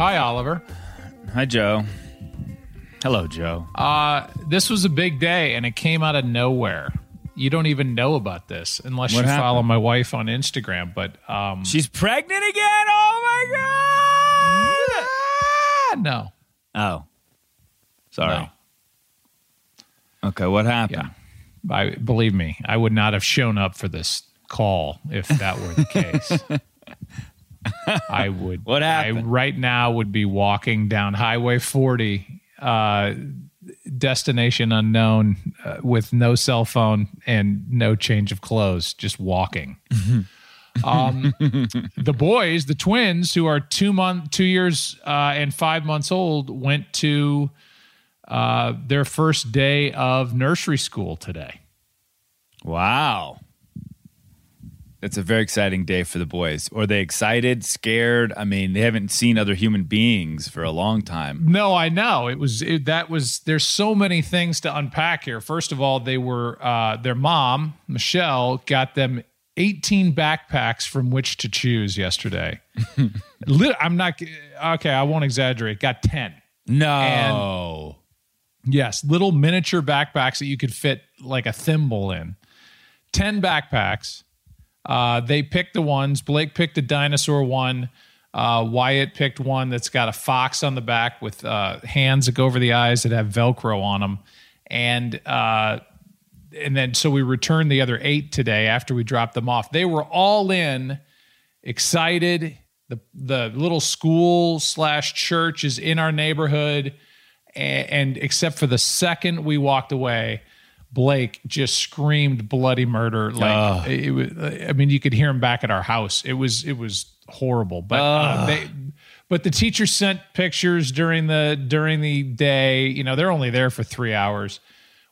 Hi, Oliver. Hi, Joe. Hello, Joe. Uh, this was a big day, and it came out of nowhere. You don't even know about this unless What you happened? follow my wife on Instagram. But um, She's pregnant again. Oh my god. no, Oh, sorry. no, Okay, what happened? yeah. I believe me, I would not have shown up for this call if that were the case. I would. What happened? I right now would be walking down Highway 40, uh, destination unknown, uh, with no cell phone and no change of clothes, just walking. um, the boys, the twins, who are two month, two years uh, and five months old, went to uh, their first day of nursery school today. Wow. It's a very exciting day for the boys. Are they excited, scared? I mean, they haven't seen other human beings for a long time. No, I know it was it, that was. There's so many things to unpack here. First of all, they were uh, their mom Michelle got them 18 backpacks from which to choose yesterday. I'm not okay. I won't exaggerate. Got 10. No. Yes, little miniature backpacks that you could fit like a thimble in. 10 backpacks. Uh, they picked the ones. Blake picked a dinosaur one. Uh, Wyatt picked one that's got a fox on the back with uh, hands that go over the eyes that have Velcro on them. And uh, and then so we returned the other eight today after we dropped them off. They were all in, excited. The the little school slash church is in our neighborhood, and, and except for the second we walked away, Blake just screamed bloody murder. Like it, was. I mean, you could hear him back at our house. It was it was horrible. But uh, they. But the teacher sent pictures during the during the day. You know, they're only there for three hours.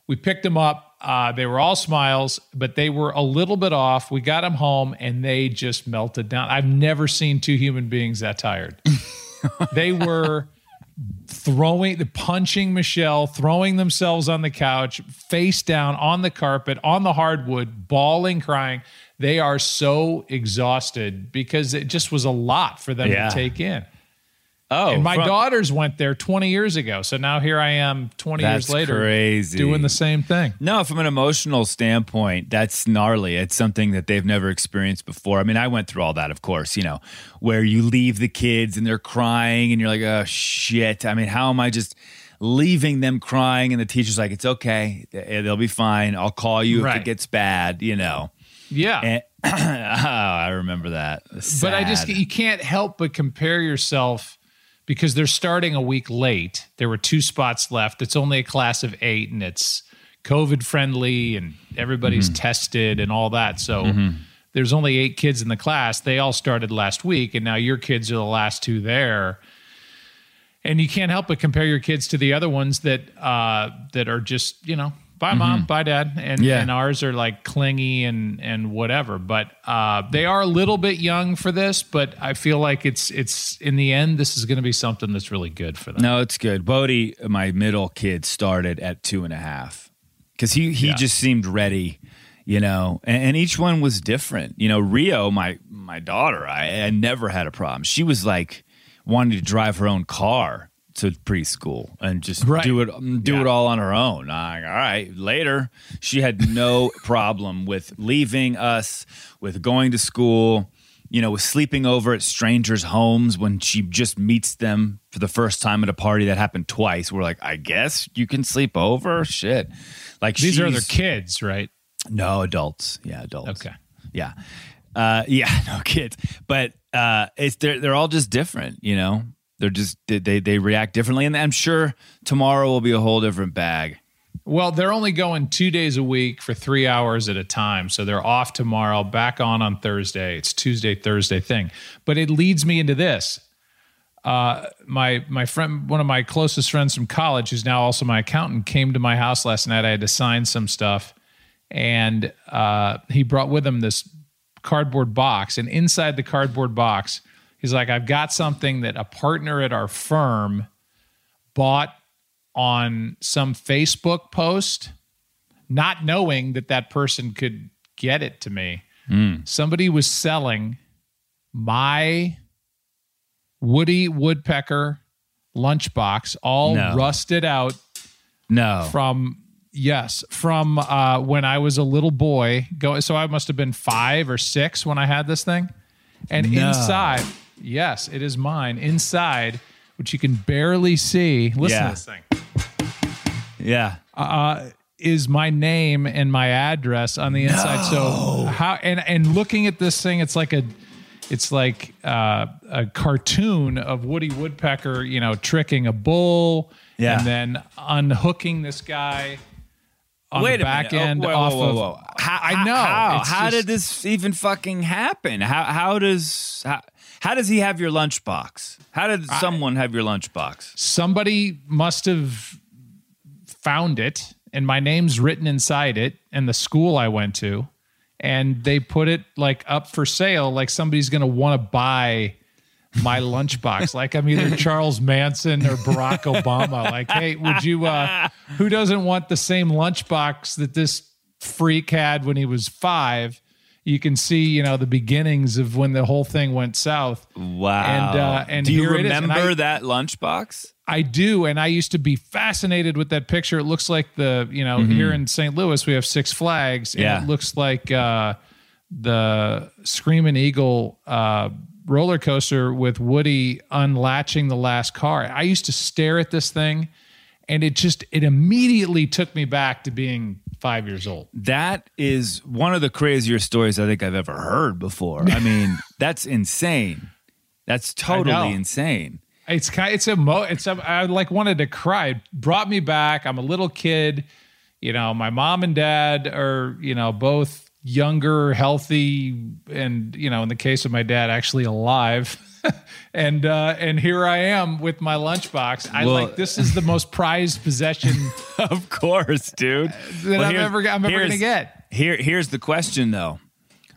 We picked them up. Uh, they were all smiles, but they were a little bit off. We got them home, and they just melted down. I've never seen two human beings that tired. they were throwing, the punching Michelle, throwing themselves on the couch, face down on the carpet, on the hardwood, bawling, crying. They are so exhausted because it just was a lot for them Yeah. to take in. Oh, And my from- daughters went there 20 years ago. So now here I am 20 That's years later crazy. doing the same thing. No, from an emotional standpoint, that's gnarly. It's something that they've never experienced before. I mean, I went through all that, of course, you know, where you leave the kids and they're crying and you're like, oh, shit. I mean, how am I just leaving them crying? And the teacher's like, it's okay. They'll be fine. I'll call you if it gets bad, you know. Yeah. And, oh, I remember that. but I just you can't help but compare yourself because they're starting a week late. There were two spots left. It's only a class of eight, and it's COVID friendly, and everybody's Mm-hmm. tested and all that. So there's only eight kids in the class. They all started last week, and now your kids are the last two there. And you can't help but compare your kids to the other ones that uh, that are just you know bye mom bye dad and, Mm-hmm. Yeah. and ours are like clingy and and whatever but uh, they are a little bit young for this but i feel like it's it's in the end this is going to be something that's really good for them No, it's good. Bodie, my middle kid, started at two and a half because he he Yeah. just seemed ready, you know. And, and each one was different. You know, Rio, my my daughter, I, I never had a problem. She was like wanting to drive her own car to preschool and just Right. do it do Yeah. it all on her own. Like, all right, later. She had no problem with leaving us, with going to school you know, with sleeping over at strangers' homes when she just meets them for the first time at a party that happened twice. We're like, I guess you can sleep over. Shit, like these are their kids right No adults. Yeah, adults. Okay. Yeah. Uh, yeah, no kids. But uh, it's they're they're all just different. You know, they're just they they, react differently, and I'm sure tomorrow will be a whole different bag. well they're only going two days a week for three hours at a time so they're off tomorrow back on on thursday it's tuesday thursday thing but it leads me into this uh, my my friend, one of my closest friends from college, who's now also my accountant, came to my house last night. I had to sign some stuff, and uh, he brought with him this cardboard box. And inside the cardboard box, he's like, "I've got something that a partner at our firm bought on some Facebook post, not knowing that that person could get it to me. Somebody was selling my Woody Woodpecker lunchbox, all No. rusted out No. from yes from uh, when I was a little boy. Go so I must have been five or six when I had this thing, and No. inside, yes, it is mine. Inside, which you can barely see. Listen Yeah. to this thing. yeah. Uh, is my name and my address on the inside. So how and and looking at this thing, it's like a it's like uh, a cartoon of Woody Woodpecker, you know, tricking a bull, Yeah. and then unhooking this guy on Wait the back. Oh, end whoa, off whoa, whoa, of. How, I know. How, how just- did this even fucking happen? How how does how, how does he have your lunchbox? How did someone have your lunchbox? somebody must have found it and my name's written inside it and the school I went to and they put it like up for sale like somebody's going to want to buy my lunchbox like I'm either Charles Manson or Barack Obama like hey would you uh who doesn't want the same lunchbox that this freak had when he was 5 you can see you know the beginnings of when the whole thing went south Wow. And, uh, and do you here it is. And remember I- that lunchbox? I do, and I used to be fascinated with that picture. It looks like the you know here in St. Louis we have Six Flags, and Yeah. it looks like uh, the Screaming Eagle uh, roller coaster with Woody unlatching the last car. I used to stare at this thing, and it just it immediately took me back to being five years old. That is one of the crazier stories I think I've ever heard before. I mean, that's insane. That's totally insane. It's kind. It's a mo. It's a, I like wanted to cry. It brought me back. I'm a little kid. You know, my mom and dad are you know both younger, healthy, and you know, in the case of my dad, actually alive. and uh, and here I am with my lunchbox. I Well- like this is the most prized possession of course, dude. that I'm ever I'm ever gonna get. Here, here's the question though: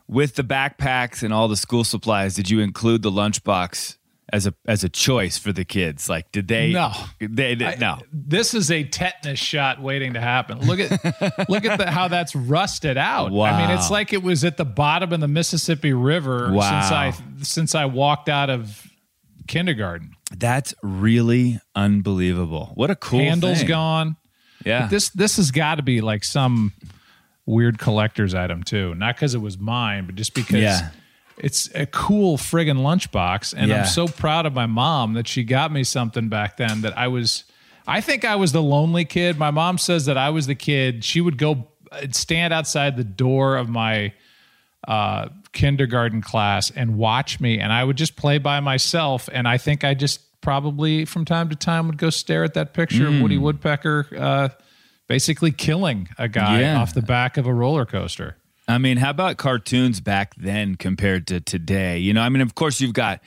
With the backpacks and all the school supplies, did you include the lunchbox as a as a choice for the kids? Like, did they? No. they did no. This is a tetanus shot waiting to happen. Look at look at the, how that's rusted out. Wow. I mean, it's like it was at the bottom of the Mississippi River Wow. since I since I walked out of kindergarten. That's really unbelievable. What a cool Handles thing. gone. Yeah, This this has got to be like some weird collector's item too. Not because it was mine, but just because Yeah. It's a cool friggin' lunchbox. And Yeah. I'm so proud of my mom that she got me something back then that I was I think I was the lonely kid. My mom says that I was the kid. She would go uh, stand outside the door of my uh, kindergarten class and watch me, and I would just play by myself. And I think I just probably from time to time would go stare at that picture of Hmm. Woody Woodpecker, uh, basically killing a guy Yeah. off the back of a roller coaster. I mean, how about cartoons back then compared to today? You know, I mean, of course, you've got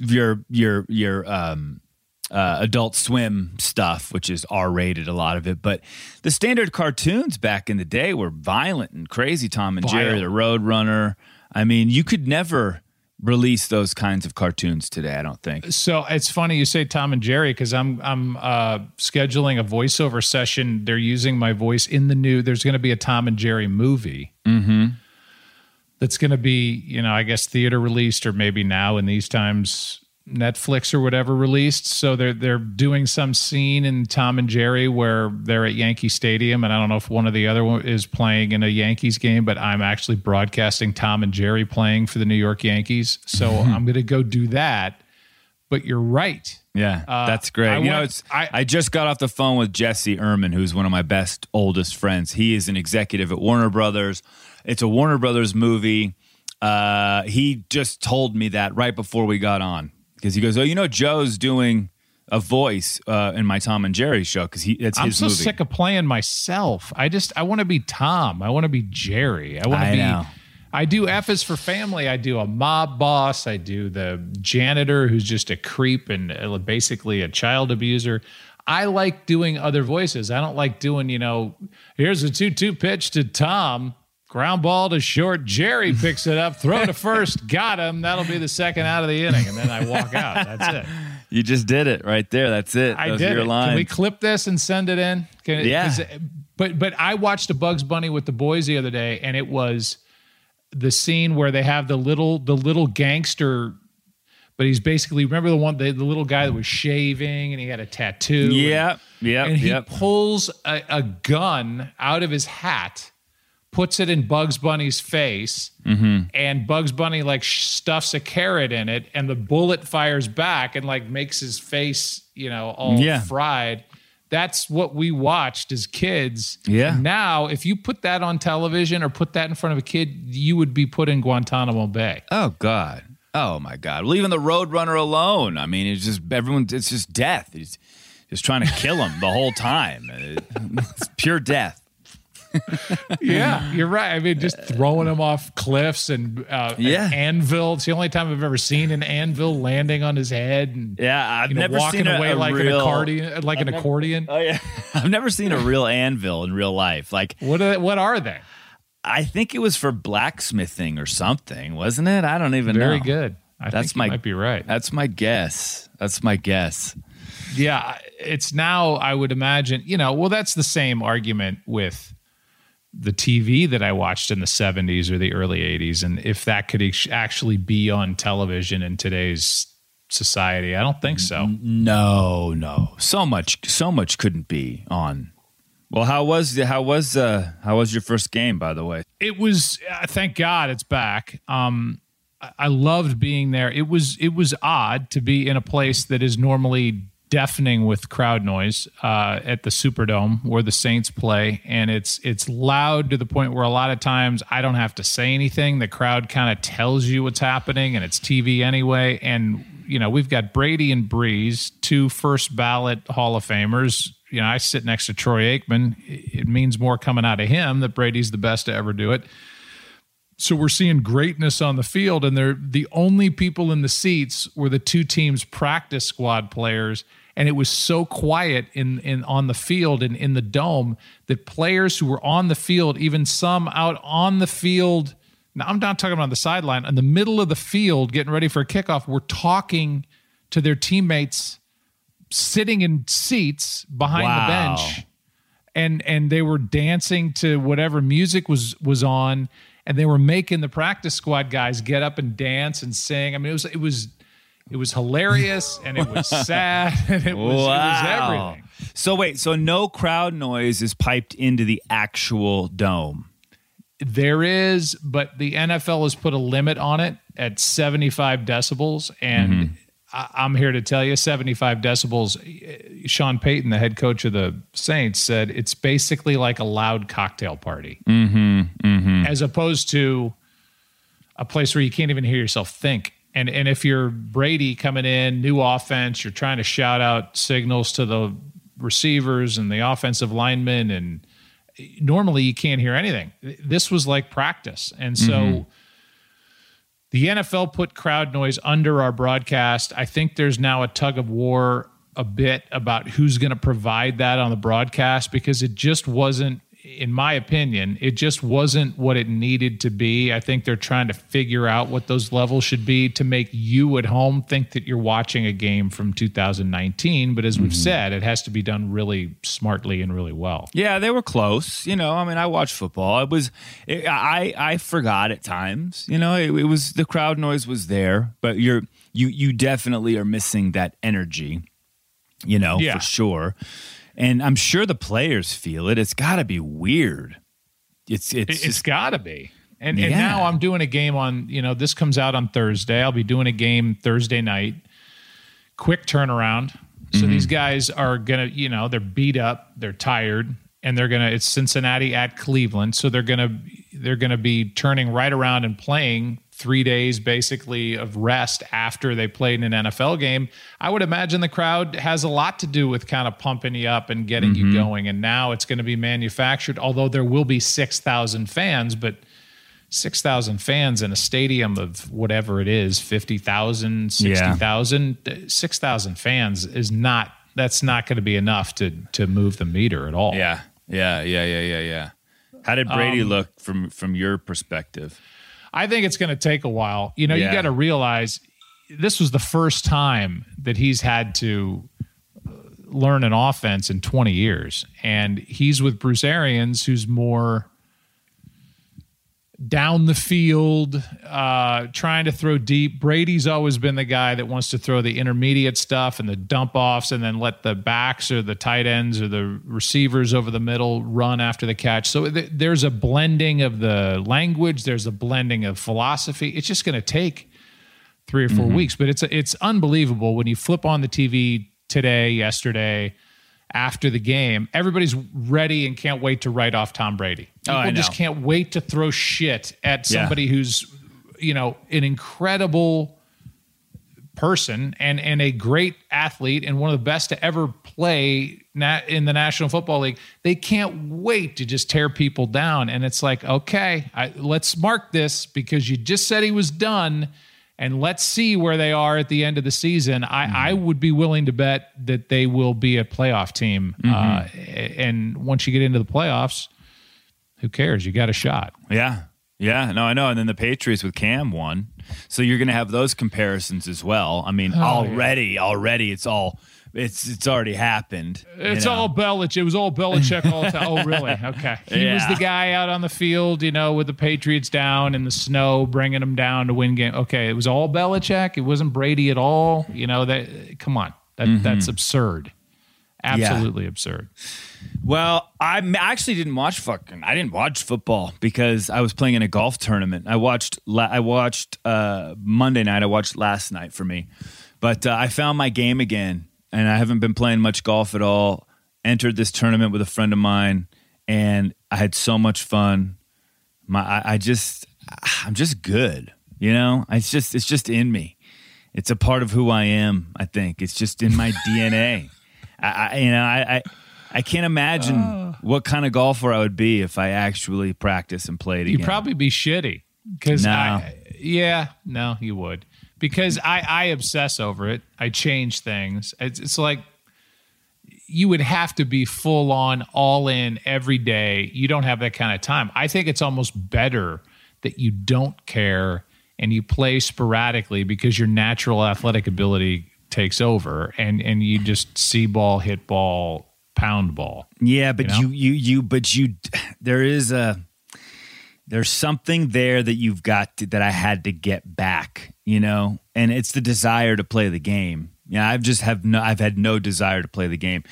your your your um, uh, Adult Swim stuff, which is R rated, a lot of it. But the standard cartoons back in the day were violent and crazy. Tom and Jerry, the Roadrunner. I mean, you could never release those kinds of cartoons today. I don't think. So it's funny you say Tom and Jerry because I'm I'm uh, scheduling a voiceover session. They're using my voice in the new. There's going to be a Tom and Jerry movie. That's going to be you know I guess theater released or maybe now in these times Netflix or whatever released. So they're they're doing some scene in Tom and Jerry where they're at Yankee Stadium, and I don't know if one or the other one is playing in a Yankees game, but I'm actually broadcasting Tom and Jerry playing for the New York Yankees. So I'm going to go do that. But you're right. Yeah, that's great. I you know, it's I- I, just got off the phone with Jesse Ehrman, who's one of my best oldest friends. He is an executive at Warner Brothers. It's a Warner Brothers movie. Uh, he just told me that right before we got on because he goes, "Oh, you know, Joe's doing a voice uh, in my Tom and Jerry show because he it's I'm his so movie." sick of playing myself. I just I want to be Tom. I want to be Jerry. I want to be. know. I do F is for family. I do a mob boss. I do the janitor who's just a creep and uh, basically a child abuser. I like doing other voices. I don't like doing, you know, here's a 2 2 pitch to Tom, ground ball to short. Jerry picks it up, throw to first, got him. That'll be the second out of the inning. And then I walk out. That's it. you just did it right there. That's it. I Those did your it. lines. Can we clip this and send it in? Can Yeah. it- uh, But but I watched a Bugs Bunny with the boys the other day, and it was the scene where they have the little the little gangster but he's basically remember the one the, the little guy that was shaving and he had a tattoo. Yeah, yeah, and he yep. pulls a, a gun out of his hat, puts it in Bugs Bunny's face, Mm-hmm. and Bugs Bunny like stuffs a carrot in it, and the bullet fires back and like makes his face, you know, all Yeah. fried. That's what we watched as kids. Yeah. Now, if you put that on television or put that in front of a kid, you would be put in Guantanamo Bay. Oh God. Oh my God. Well, even the Roadrunner alone. I mean, it's just everyone. It's just death. He's just trying to kill him the whole time. It's pure death. Yeah, you're right. I mean, just throwing him off cliffs and uh, Yeah. an anvil. It's the only time I've ever seen an anvil landing on his head and Yeah, I've you know, never walking seen a, away a like real, an accordion. Like an accordion. Oh yeah, I've never seen a real anvil in real life. Like What are, what are they? I think it was for blacksmithing or something, wasn't it? I don't even Very know. Very good. I That's think you my- might be right. That's my guess. That's my guess. Yeah, it's now. I would imagine. You know, well, that's the same argument with the TV that I watched in the '70s or the early '80s, and if that could actually be on television in today's society, I don't think so. No, no. So much so much couldn't be on. Well, how was how was uh how was your first game by the way? it was uh, thank god it's back um I- i loved being there it was it was odd to be in a place that is normally deafening with crowd noise uh, at the superdome where the saints play. And it's it's loud to the point where a lot of times i don't have to say anything. The crowd kind of tells you what's happening and it's tv anyway. And you know we've got brady and Brees two first ballot hall of famers. You know i sit next to troy aikman. It means more coming out of him that brady's the best to ever do it so we're seeing greatness on the field, and they're the only people in the seats were the two teams' practice squad players. And it was so quiet in, in on the field and in the dome that players who were on the field, even some out on the field, now I'm not talking about the sideline, in the middle of the field, getting ready for a kickoff, were talking to their teammates sitting in seats behind Wow. the bench and and they were dancing to whatever music was was on and they were making the practice squad guys get up and dance and sing. I mean it was it was it was hilarious and it was sad and it was, it was everything. So wait, so no crowd noise is piped into the actual dome. there is but the nfl has put a limit on it at 75 decibels and mm-hmm. I, i'm here to tell you 75 decibels eh, sean payton the head coach of the saints said it's basically like a loud cocktail party mm-hmm, mm-hmm. as opposed to a place where you can't even hear yourself think. And and if you're Brady coming in, new offense, you're trying to shout out signals to the receivers and the offensive linemen, and eh, normally you can't hear anything. This was like practice, and so. Mm-hmm. The NFL put crowd noise under our broadcast. I think there's now a tug of war a bit about who's going to provide that on the broadcast because it just wasn't, in my opinion, it just wasn't what it needed to be. I think they're trying to figure out what those levels should be to make you at home think that you're watching a game from 2019. But as we've mm-hmm. said, it has to be done really smartly and really well. Yeah, they were close. You know, I mean, I watched football. It was, it, I I forgot at times. You know, it, it was the crowd noise was there, but you're you you definitely are missing that energy. You know, Yeah. for sure. And I'm sure the players feel it. It's got to be weird. It's it's, it's got to be. And, and now I'm doing a game on, you know, this comes out on Thursday. I'll be doing a game Thursday night. Quick turnaround. So mm-hmm. these guys are going to, you know, they're beat up, they're tired, and they're going to it's Cincinnati at Cleveland. So they're to they're going to be turning right around and playing 3 days basically of rest after they played in an NFL game. I would imagine the crowd has a lot to do with kind of pumping you up and getting you going and now it's going to be manufactured although there will be 6,000 fans, but 6,000 fans in a stadium of whatever it is 50,000, 60,000, uh, 6,000 fans is not, that's not going to be enough to, to move the meter at all. yeah, yeah, yeah, yeah, yeah, yeah. How did Brady Um, look from from your perspective? I think it's going to take a while. You know, Yeah. you got to realize this was the first time that he's had to uh, learn an offense in 20 years. And he's with Bruce Arians, who's more down the field, uh, trying to throw deep. Brady's always been the guy that wants to throw the intermediate stuff and the dump offs and then let the backs or the tight ends or the receivers over the middle run after the catch. So th- there's a blending of the language, there's a blending of philosophy. It's just going to take three or 4 Mm-hmm. weeks, but it's it's unbelievable when you flip on the TV today, yesterday, after the game, everybody's ready and can't wait to write off Tom Brady. People Oh, I just can't wait to throw shit at Yeah. somebody who's, you know, an incredible person and and a great athlete and one of the best to ever play na- in the National Football League. They can't wait to just tear people down, and it's like, okay, I, let's mark this because you just said he was done. And let's see where they are at the end of the season. I, I would be willing to bet that they will be a playoff team. Uh, and once you get into the playoffs, who cares? You got a shot. Yeah. Yeah, no, I know. And then the Patriots with Cam won. So you're going to have those comparisons as well. I mean, Oh, already, already it's all it's it's already happened. It's know? all Belichick. It was all Belichick all the time. Oh, really? Okay. He was the guy out on the field, you know, with the Patriots down in the snow, bringing them down to win game. Okay, it was all Belichick. It wasn't Brady at all. You know that. Come on, that, Mm-hmm. that's absurd. Absolutely absurd. Well, I actually didn't watch fucking. I didn't watch football because I was playing in a golf tournament. I watched. I watched uh, Monday night. I watched last night for me, but uh, I found my game again, and I haven't been playing much golf at all. Entered this tournament with a friend of mine, and I had so much fun. My, I, I just, I'm just good. You know, it's just, it's just in me. It's a part of who I am. I think it's just in my DNA. I, I, you know, I, I, I can't imagine oh. what kind of golfer I would be if I actually practice and played You'd again. probably be shitty. Because No. I, yeah, no, you would. Because I, I obsess over it. I change things. It's, it's like you would have to be full on, all in every day. You don't have that kind of time. I think it's almost better that you don't care and you play sporadically because your natural athletic ability takes over and and you just see ball, hit ball, pound ball. Yeah, but You know? you, you, you, but you, there is a, there's something there that you've got to, that I had to get back, you know, and it's the desire to play the game. Yeah, I've just have no, I've had no desire to play the game,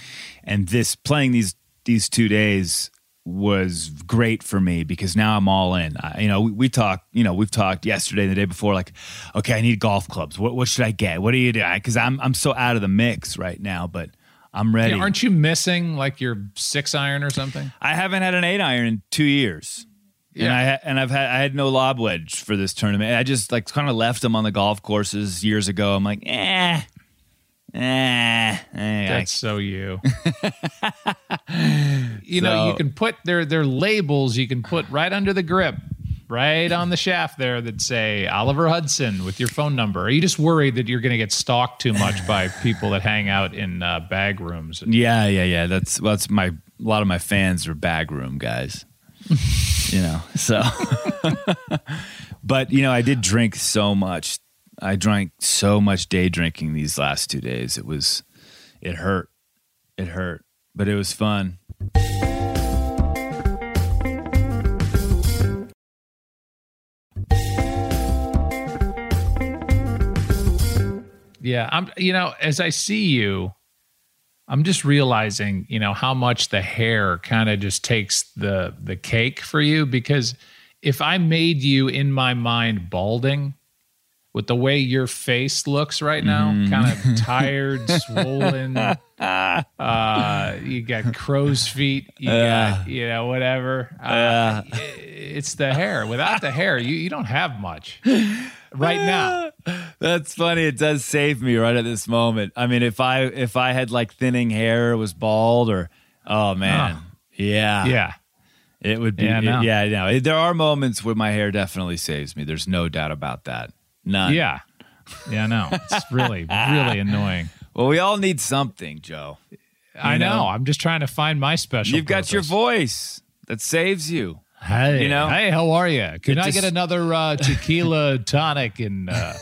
and this playing these these two days was great for me because now I'm all in. I, you know, we, we talked, you know, we've talked yesterday and the day before, like, okay, I need golf clubs. What what should I get? What do you do? Because I'm I'm so out of the mix right now, but I'm ready. Yeah, aren't you missing like your six iron or something? I haven't had an eight iron in two years. And Yeah. I and I've had I had no lob wedge for this tournament. I just like kind of left them on the golf courses years ago. I'm like, eh, eh, eh. I- That's so you. you know, you can put their their labels. You can put right under the grip, right on the shaft there that say Oliver Hudson with your phone number. Are you just worried that you're going to get stalked too much by people that hang out in uh, bag rooms? yeah, yeah, yeah. That's well, that's my a lot of my fans are bag room guys. you know, so. but you know, I did drink so much. I drank so much day drinking these last two days. It was, it hurt, it hurt, but it was fun. Yeah, I'm. You know, as I see you, I'm just realizing, you know, how much the hair kind of just takes the the cake for you. Because if I made you in my mind balding, with the way your face looks right now, kind of tired, swollen, uh, you got crow's feet, you got, you know, whatever. Uh, it's the hair. Without the hair, you you don't have much right now. That's funny. It does save me right at this moment. I mean, if I if I had like thinning hair, was bald, or oh man, yeah, Yeah. it would be. Yeah, I know. yeah, no. There are moments where my hair definitely saves me. There's no doubt about that. None. Yeah. Yeah, no. It's really, really annoying. Well, we all need something, Joe. I know. know? I'm just trying to find my special. You've got your voice that saves you. Hey, you know? Hey, how are you? Can I just- get another uh, tequila tonic and uh,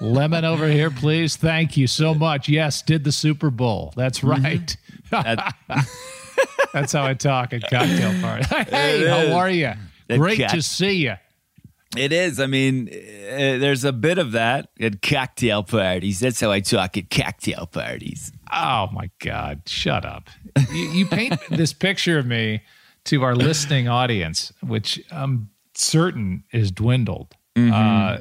lemon over here, please? Thank you so much. Yes, did the Super Bowl. That's Mm-hmm. right. That's how I talk at cocktail parties. hey, It how is. are you? Great cock- to see you. It is. I mean, uh, there's a bit of that at cocktail parties. That's how I talk at cocktail parties. Oh my God! Shut up. You, you paint this picture of me to our listening audience, which I'm certain is dwindled. Mm-hmm. Uh,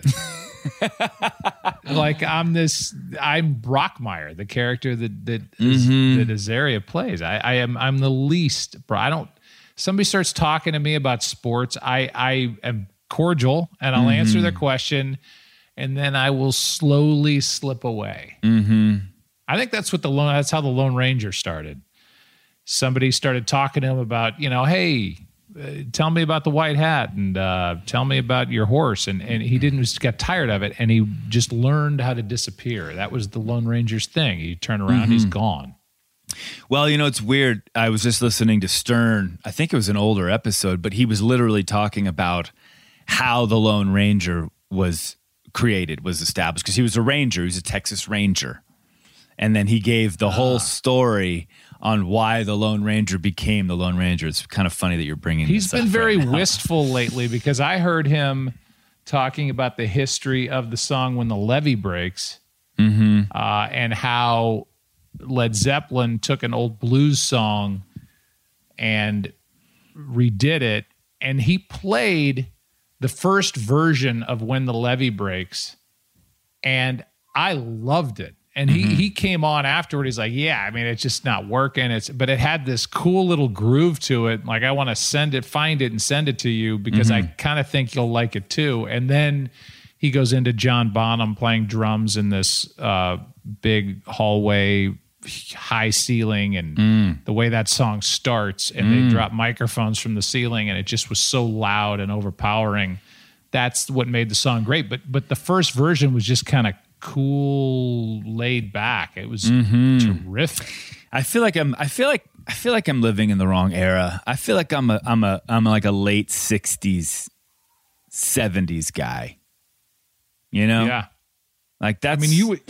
like I'm this, I'm Brockmire, the character that that is, mm-hmm. that Azaria plays. I, I am, I'm the least. Bro, I don't. Somebody starts talking to me about sports. I, I am cordial and I'll mm-hmm. answer their question, and then I will slowly slip away. I think that's what the lone. That's how the Lone Ranger started. Somebody started talking to him about, you know, hey, uh, tell me about the white hat and uh, tell me about your horse, and and he didn't just get tired of it, and he just learned how to disappear. That was the Lone Ranger's thing. He turned around, he's gone. Well, you know, it's weird. I was just listening to Stern. I think it was an older episode, but he was literally talking about how the Lone Ranger was created, was established, because he was a ranger. He was a Texas Ranger. And then he gave the whole story on why the Lone Ranger became the Lone Ranger. It's kind of funny that you're bringing He's this been up very right wistful lately because I heard him talking about the history of the song "When the Levee Breaks" Mm-hmm. uh, and how Led Zeppelin took an old blues song and redid it, and he played the first version of "When the Levee Breaks," and I loved it. And he mm-hmm. he came on afterward. He's like, "Yeah, I mean, it's just not working. It's but it had this cool little groove to it. Like I want to send it, find it, and send it to you because I mm-hmm. kind of think you'll like it too." And then he goes into John Bonham playing drums in this uh, big hallway, high ceiling, and mm. the way that song starts, and they mm. drop microphones from the ceiling, and it just was so loud and overpowering. That's what made the song great. But but the first version was just kind of cool, laid back. It was mm-hmm. terrific. I feel like I'm. I feel like. I feel like I'm living in the wrong era. I feel like I'm a. I'm a. I'm like a late '60s, '70s guy. You know, Yeah, like that. I mean, you would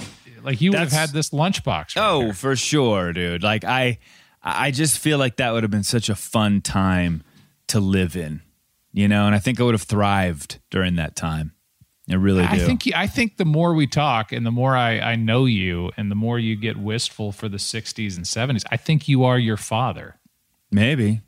like you would have had this lunchbox. Right Oh, there. for sure, dude. Like I. I just feel like that would have been such a fun time to live in, you know. And I think I would have thrived during that time. I really do. I think I think the more we talk and the more I, I know you and the more you get wistful for the 60s and 70s, I think you are your father. maybe.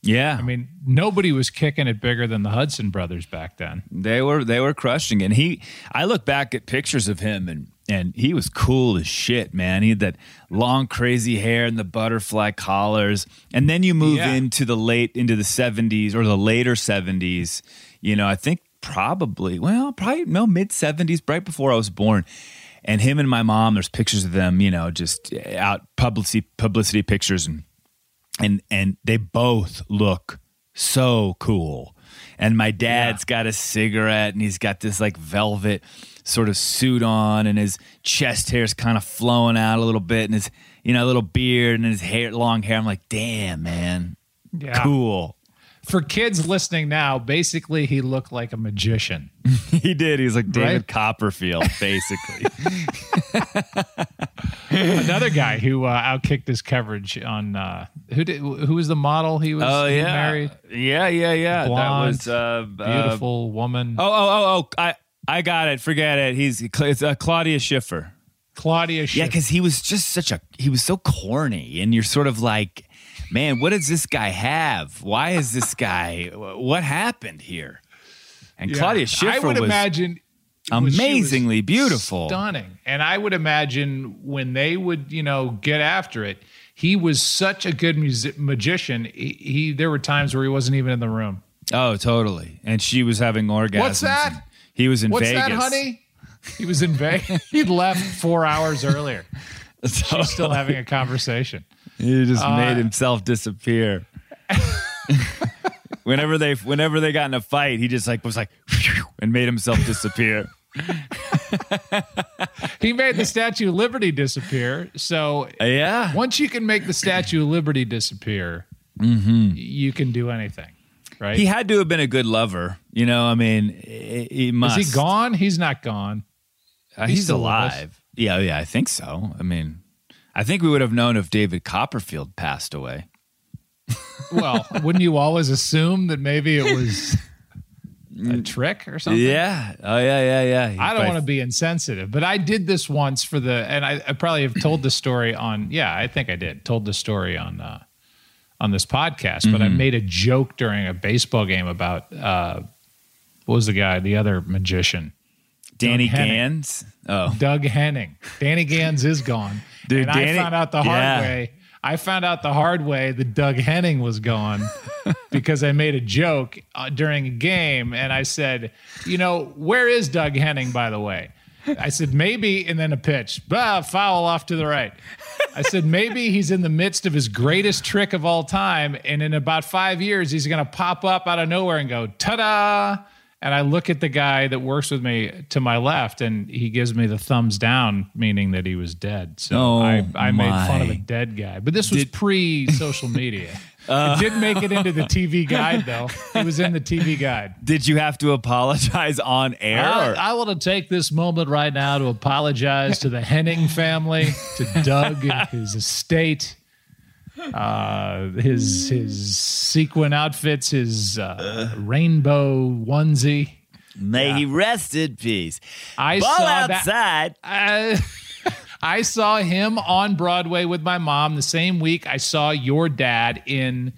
Yeah, I mean, nobody was kicking it bigger than the Hudson brothers back then. They were they were crushing it. And he I look back at pictures of him and and he was cool as shit, man. He had that long crazy hair and the butterfly collars. And then you move Yeah. into the late into the 70s or the later 70s. You know, I think probably well, probably no mid 70s right before I was born. And him and my mom, there's pictures of them, you know, just eh, out publicity publicity pictures and and and they both look so cool. And my dad's got a cigarette and he's got this like velvet sort of suit on and his chest hair's kind of flowing out a little bit and his you know little beard and his hair long hair. I'm like, "Damn, man. Yeah. Cool." For kids listening now, basically he looked like a magician. he did. He's like David Right? Copperfield basically. Another guy who uh, outkicked his coverage on uh, who did who was the model he was oh yeah. married? Yeah, yeah, yeah. Blonde, that was uh, uh, Beautiful woman. oh, oh, oh, oh. I I got it. Forget it. He's it's uh, Claudia Schiffer. Claudia Schiffer. Yeah, because he was just such a he was so corny, and you're sort of like, man, what does this guy have? Why is this guy? What happened here? And Yeah. Claudia Schiffer I would was imagine she was amazingly beautiful. stunning. And I would imagine when they would, you know, get after it, he was such a good music- magician. He, he there were times where he wasn't even in the room. Oh, totally. And she was having orgasms. What's that? He was in What's Vegas. that, honey? He was in Vegas. He'd left four hours earlier. So She's still having a conversation. he just Uh, made himself disappear. whenever they whenever they got in a fight, he just like was like and made himself disappear. He made the Statue of Liberty disappear. So yeah. once you can make the Statue of Liberty disappear, you can do anything, right? Mm-hmm. He had to have been a good lover. You know, I mean, he, must. Is he gone? He's not gone. Uh, He's he's alive. Yeah, yeah, I think so. I mean, I think we would have known if David Copperfield passed away. Well, wouldn't you always assume that maybe it was a trick or something. Yeah. Oh yeah, yeah, yeah. I don't want to be insensitive, but I did this once for the, and I, I probably have told the story on. Yeah, I think I did. Told the story on uh, on this podcast, but I made a joke during a baseball game about uh, what was the guy, the other magician, Danny Gans. Oh, Doug Henning. Danny Gans is gone, Dude, and Danny- I found out the hard yeah. way. I found out the hard way that Doug Henning was gone because I made a joke uh, during a game and I said, you know, where is Doug Henning, by the way? I said, maybe, and then a pitch, bah, foul off to the right. I said, maybe he's in the midst of his greatest trick of all time. And in about five years, he's going to pop up out of nowhere and go, ta da. And I look at the guy that works with me to my left, and he gives me the thumbs down, meaning that he was dead. So Oh, I, I made fun of a dead guy. But this was pre social media. Uh. it did make it into the TV guide, though. It was in the TV guide. did you have to apologize on air? I, I want to take this moment right now to apologize to the Henning family, to Doug his estate, uh, his his sequin outfits, his uh, rainbow onesie. May he rest in peace. I Ball saw that. outside. I, I saw him on Broadway with my mom the same week I saw your dad in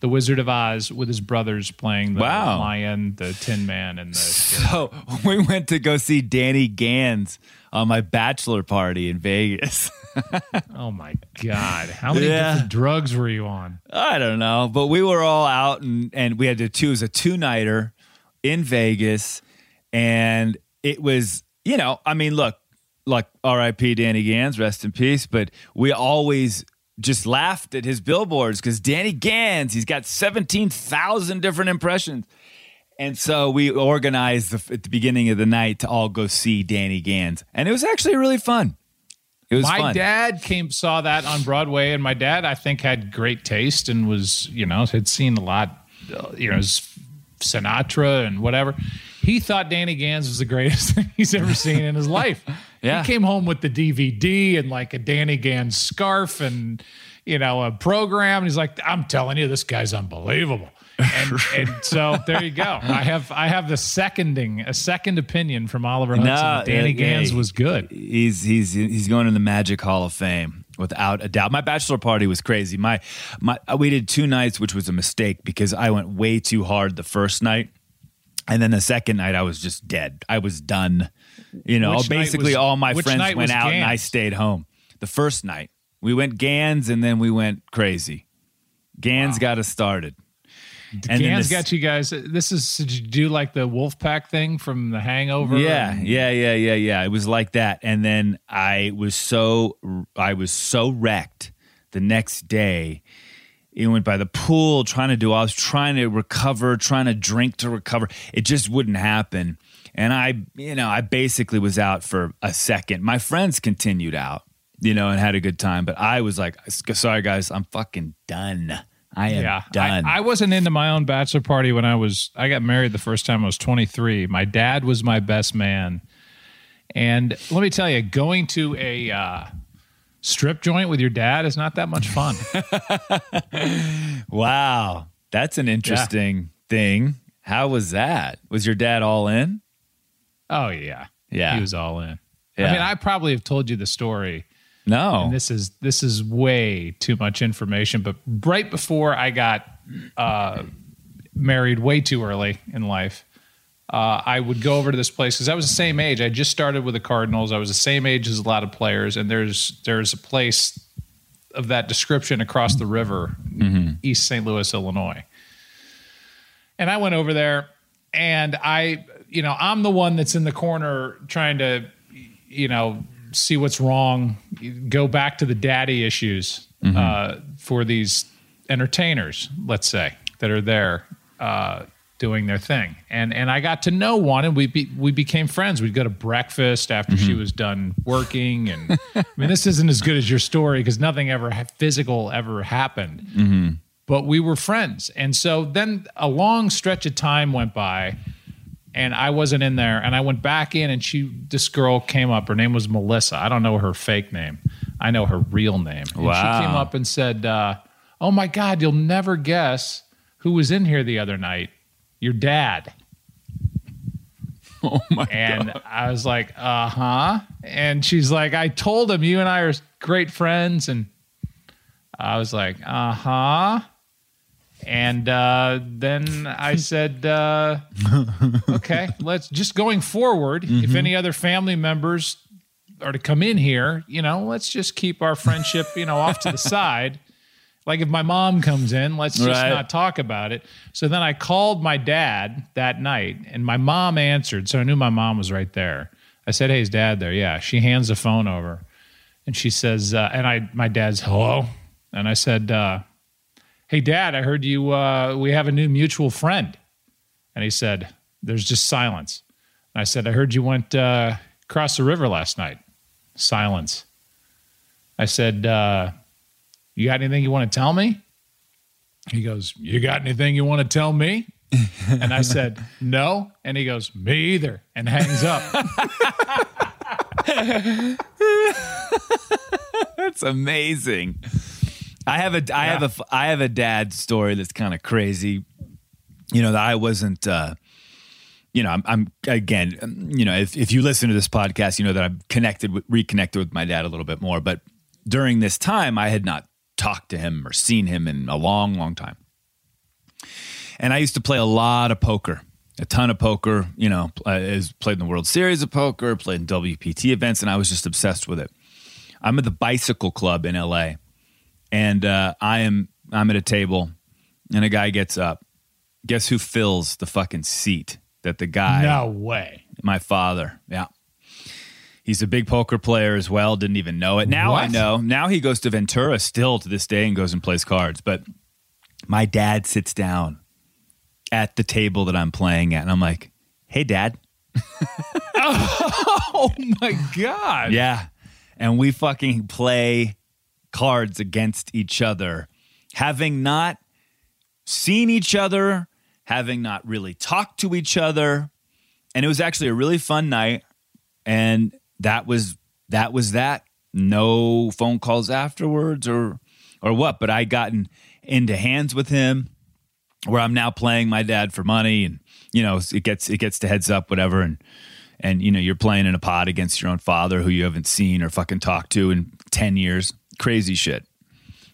The Wizard of Oz with his brothers playing the Wow. lion, the Tin Man, and the. So we went to go see Danny Gans on my bachelor party in Vegas. Oh my God! How many Yeah. different drugs were you on? I don't know, but we were all out and and we had to choose a two nighter in Vegas, and it was you know I mean look like R.I.P. Danny Gans, rest in peace, but we always just laughed at his billboards because Danny Gans he's got seventeen thousand different impressions. And so we organized the, at the beginning of the night to all go see Danny Gans, and it was actually really fun. It was My fun. dad came saw that on Broadway, and my dad I think had great taste and was you know had seen a lot, uh, you know, Sinatra and whatever. He thought Danny Gans was the greatest thing he's ever seen in his life. Yeah. He came home with the DVD and like a Danny Gans scarf and you know a program. And he's like, "I'm telling you, this guy's unbelievable." And, and so there you go. I have I have the seconding a second opinion from Oliver Hudson. that Danny yeah, Gans yeah. was good. He's he's he's going in the Magic Hall of Fame without a doubt. My bachelor party was crazy. My my uh, we did two nights, which was a mistake because I went way too hard the first night, and then the second night I was just dead. I was done. You know, Which basically was- all my friends went out and I stayed home. The first night we went Gans, and then we went crazy. Gans got us started. And this- got you guys. This is did you do like the Wolfpack thing from The Hangover? Yeah, And- yeah, yeah, yeah, yeah. It was like that, and then I was so I was so wrecked the next day. It went by the pool, trying to do. I was trying to recover, trying to drink to recover. It just wouldn't happen, and I, you know, I basically was out for a second. My friends continued out, you know, and had a good time, but I was like, "Sorry, guys, I'm fucking done. I am Yeah, done." I, I wasn't into my own bachelor party when I was. I got married the first time I was 23. My dad was my best man, and let me tell you, going to a uh, strip joint with your dad is not that much fun. Wow, that's an interesting thing. How was that? Was your dad all in? oh yeah, Yeah. he was all in. Yeah. I mean, I probably have told you the story. No. and this is this is way too much information but right before i got uh, married way too early in life uh, i would go over to this place because i was the same age. I just started with the cardinals. I was the same age as a lot of players and there's there's a place of that description across the river east st louis illinois. And i went over there and i you know i'm the one that's in the corner trying to you know see what's wrong go back to the daddy issues uh, for these entertainers let's say that are there uh, doing their thing. And and i got to know one and we be, we became friends. We'd go to breakfast after she was done working and i mean this isn't as good as your story because nothing ever physical ever happened. But we were friends. And so then a long stretch of time went by and I wasn't in there and I went back in and she this girl came up. Her name was Melissa. I don't know her fake name. I know her real name. And Wow. she came up and said, uh, "Oh my god, you'll never guess who was in here the other night. Your dad." Oh my And I was like, uh huh. And she's like, I told him you and I are great friends. And I was like, uh huh. And uh, then I said, uh, okay, let's just going forward. If any other family members are to come in here, you know, let's just keep our friendship, you know, off to the side. Like if my mom comes in, let's just Right. not talk about it. So then I called my dad that night and my mom answered. So I knew my mom was right there. I said, Hey, is dad there? Yeah. She hands the phone over and she says, uh, and I, my dad's hello. And I said, uh, Hey, dad, I heard you, uh, we have a new mutual friend. And he said, There's just silence. And I said, I heard you went uh, across the river last night. Silence. I said, uh, You got anything you want to tell me? He goes, You got anything you want to tell me? and I said, No. And he goes, Me either. And hangs up. That's amazing. I have a I have a I have a dad story that's kind of crazy. You know that I wasn't. uh you know, I'm, I'm again, you know, if, if you listen to this podcast, you know that I'm connected with, reconnected with my dad a little bit more. But during this time, I had not talked to him or seen him in a long, long time. And I used to play a lot of poker, a ton of poker. You know, I was- played in the World Series of poker, played in WPT events, and I was just obsessed with it. I'm at the Bicycle Club in LA, and uh, I am I'm at a table, and a guy gets up. Guess who fills the fucking seat that the guy no way. my father. Yeah. He's a big poker player as well. Didn't even know it. Now I know. Now he goes to Ventura still to this day and goes and plays cards. But my dad sits down at the table that I'm playing at. And I'm like, hey, dad. Oh my God. Yeah. And we fucking play cards against each other, having not seen each other, having not really talked to each other. And it was actually a really fun night. And that was that was that. No phone calls afterwards or or what, but I gotten into hands with him where I'm now playing my dad for money and you know, it gets it gets to heads up whatever and and you know you're playing in a pod against your own father who you haven't seen or fucking talked to in 10 years crazy shit.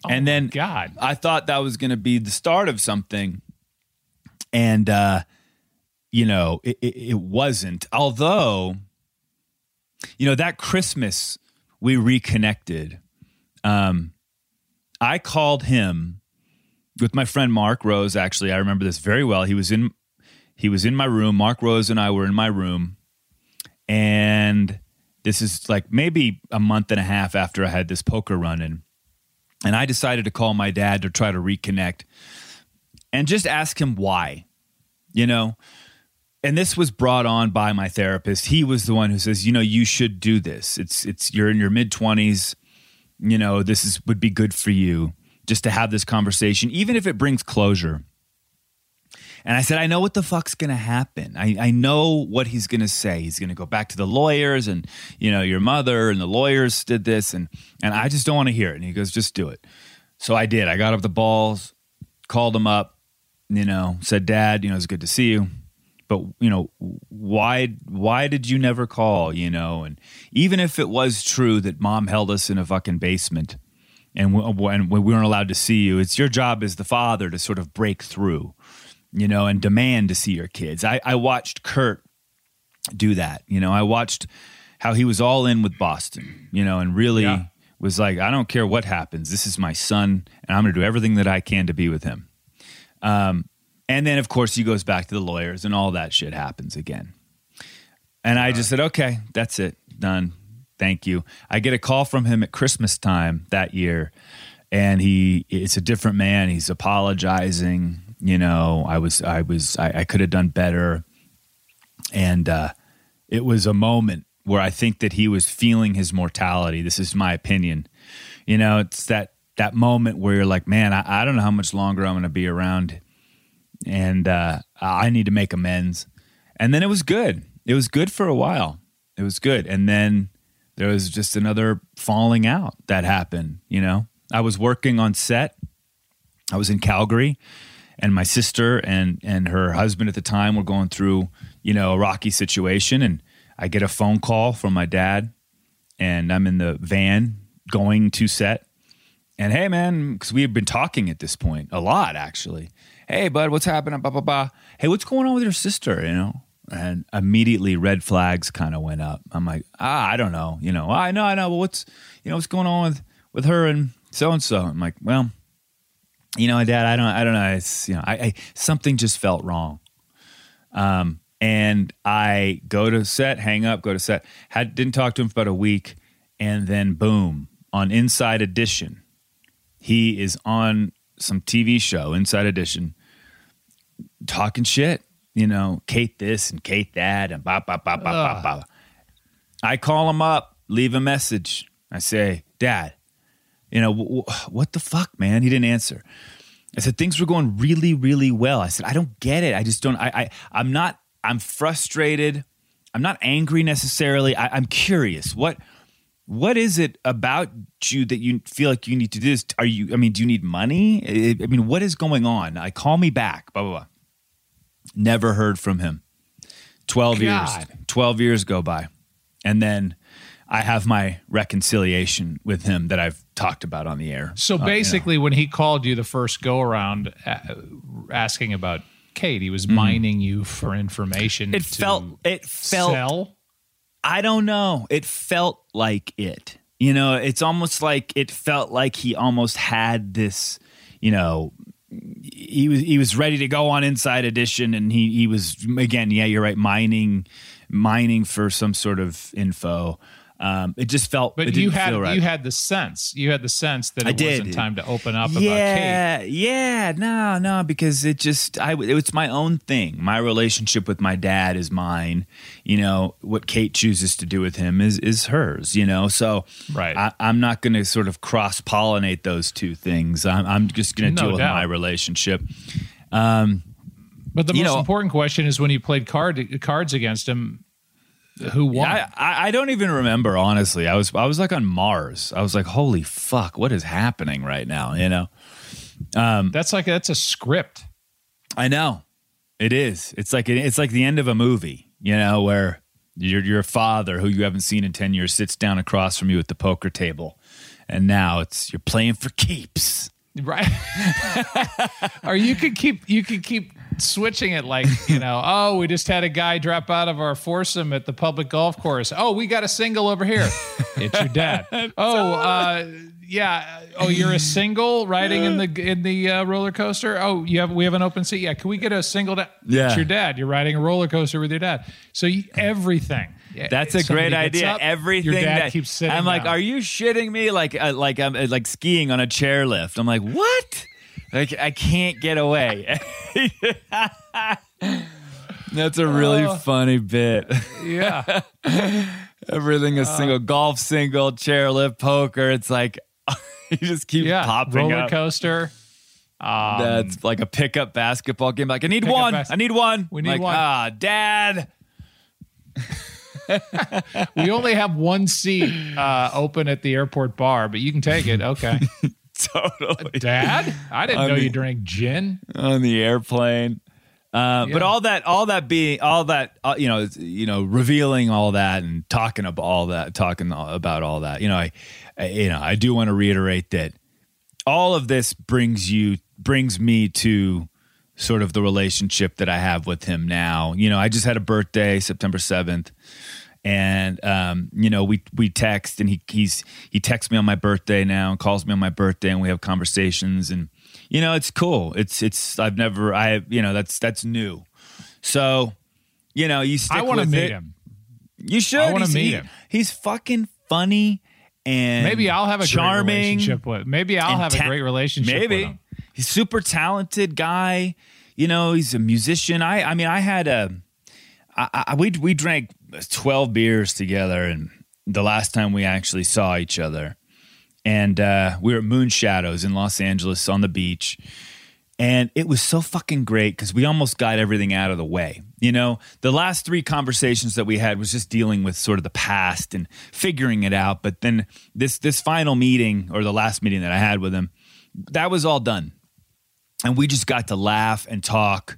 And then God. i thought that was going to be the start of something. And uh you know it, it, it wasn't. Although you know that christmas we reconnected um i called him with my friend mark rose actually. I remember this very well. He was in he was in my room. Mark rose and i were in my room. And this is like maybe a month and a half after I had this poker run in. And I decided to call my dad to try to reconnect and just ask him why, you know? And this was brought on by my therapist. He was the one who says, you know, you should do this. It's, it's, you're in your mid 20s, you know, this is, would be good for you just to have this conversation, even if it brings closure. And I said, I know what the fuck's going to happen. I, I know what he's going to say. He's going to go back to the lawyers and, you know, your mother and the lawyers did this. And, and I just don't want to hear it. And he goes, just do it. So I did. I got up the balls, called him up, you know, said, Dad, you know, it's good to see you. But, you know, why, why did you never call, you know? And even if it was true that mom held us in a fucking basement and when we weren't allowed to see you, it's your job as the father to sort of break through you know, and demand to see your kids. I, I watched Kurt do that. You know, I watched how he was all in with Boston, you know, and really Yeah. was like, I don't care what happens. This is my son, and I'm going to do everything that I can to be with him. Um, and then, of course, he goes back to the lawyers, and all that shit happens again. And I just said, okay, that's it, done. Thank you. I get a call from him at Christmas time that year, and he it's a different man. He's apologizing. You know, I was I was I, I could have done better, and uh, it was a moment where I think that he was feeling his mortality. This is my opinion. You know, it's that that moment where you're like, man, I, I don't know how much longer I'm going to be around, and uh, I need to make amends. And then it was good. It was good for a while. It was good, and then there was just another falling out that happened. You know, I was working on set. I was in Calgary, and my sister and and her husband at the time were going through you know a rocky situation. And i get a phone call from my dad and i'm in the van going to set. And hey man because we had been talking at this point a lot actually. Hey bud what's happening? Blah blah blah. Hey what's going on with your sister? You know? And immediately red flags kind of went up. I'm like ah i don't know. You know i know i know. But what's you know what's going on with with her and so and so i'm like well you know, Dad, I don't, I don't know. It's you know, I, I something just felt wrong. Um, and I go to set, hang up, go to set. Had didn't talk to him for about a week, and then boom, on Inside Edition, he is on some TV show, Inside Edition, talking shit. You know, Kate this and Kate that, and blah blah blah blah blah blah. I call him up, leave a message. I say, Dad, you know, what the fuck, man? He didn't answer. I said things were going really, really well. I said, I don't get it. I just don't. I, I I'm not. I'm frustrated. I'm not angry necessarily. I, I'm curious. What what is it about you that you feel like you need to do this? Are you? I mean, do you need money? I, mean, what is going on? I call me back. Blah blah blah. Never heard from him. Twelve God. years. Twelve years go by, and then I have my reconciliation with him that I've talked about on the air. So Uh, you know. basically, when he called you the first go around uh, asking about Kate, he was mining you for information. Mm-hmm. it felt it felt sell. I don't know. It felt like it. You know, it's almost like it felt like he almost had this, you know, he was he was ready to go on Inside Edition and he he was again, yeah, you're right, mining mining for some sort of info. Um, it just felt But it you had feel right. you had the sense. You had the sense that I it did. wasn't time to open up about Kate. yeah, yeah, no, no, because it just I it's my own thing. My relationship with my dad is mine. You know what Kate chooses to do with him is is hers. You know, so Right. I, I'm not going to sort of cross pollinate those two things. I'm, I'm just going to No deal with my relationship. Um, but the most know- important question is when you played card cards against him, who won? I, I I don't even remember honestly. I was I was like on Mars. I was like, holy fuck, what is happening right now? You know. um, that's like that's a script. I know. It is. It's like it's like the end of a movie, you know, where your your father, who you haven't seen in ten years, sits down across from you at the poker table, and now it's you're playing for keeps. Right. or you could keep you could keep switching it like, you know, oh, we just had a guy drop out of our foursome at the public golf course. Oh, we got a single over here. It's your dad. Oh, uh yeah. Oh, you're a single riding in the in the uh, roller coaster. Oh, you have we have an open seat. Yeah, can we get a single? Da- Yeah. it's your dad. You're riding a roller coaster with your dad. So you, everything. That's a Somebody great idea. up, Everything your dad that keeps sitting. I'm like, down. are you shitting me? Like uh, like I'm uh, like skiing on a chairlift. I'm like, what? Like I can't get away. That's a really Oh. funny bit. yeah. Everything Uh. is single, golf single, chairlift, poker. It's like you just keep Yeah. popping roller up. coaster. Um, That's like a pickup basketball game. Like I need one. bas- I need one. We need like, one. Ah, dad. we only have one seat uh, open at the airport bar, but you can take it. Okay. Totally. Dad? I didn't I know you drank gin. on the airplane. Uh, But all that, all that being, all that, uh, you know, you know, revealing all that and talking about all that, talking about all that. You know, I, I you know, I do want to reiterate that all of this brings you, brings me to sort of the relationship that I have with him now. You know, I just had a birthday, September seventh, and um, you know, we we text, and he he's he texts me on my birthday now, and calls me on my birthday, and we have conversations, and you know, it's cool. It's it's I've never I you know that's that's new, so you know you stick I want to meet it. him. You should. I wanna meet he- him. He's fucking funny and Maybe I'll have a charming great relationship with. Maybe I'll have ta- a great relationship Maybe with him. he's super talented guy. You know, he's a musician. I I mean, I had a I, I we we drank twelve beers together, and the last time we actually saw each other, and uh, we were at Moonshadows in Los Angeles on the beach. And it was so fucking great because we almost got everything out of the way. You know, the last three conversations that we had was just dealing with sort of the past and figuring it out. But then this this final meeting or the last meeting that I had with him, that was all done. and we just got to laugh and talk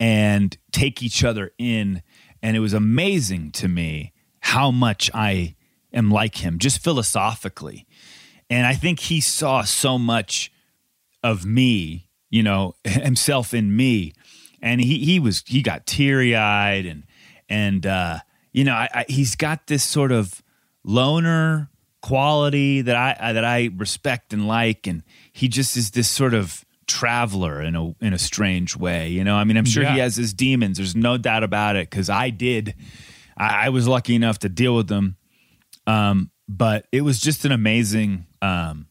and take each other in and it was amazing to me how much I am like him just philosophically. And I think he saw so much of me you know himself in me. And he he was he got teary-eyed and and uh you know I, I, he's got this sort of loner quality that I that I respect and like. And he just is this sort of traveler in a in a strange way. You know, I mean, I'm sure yeah. he has his demons. There's no doubt about it because I did. I, I, was lucky enough to deal with them, um, but it was just an amazing, um,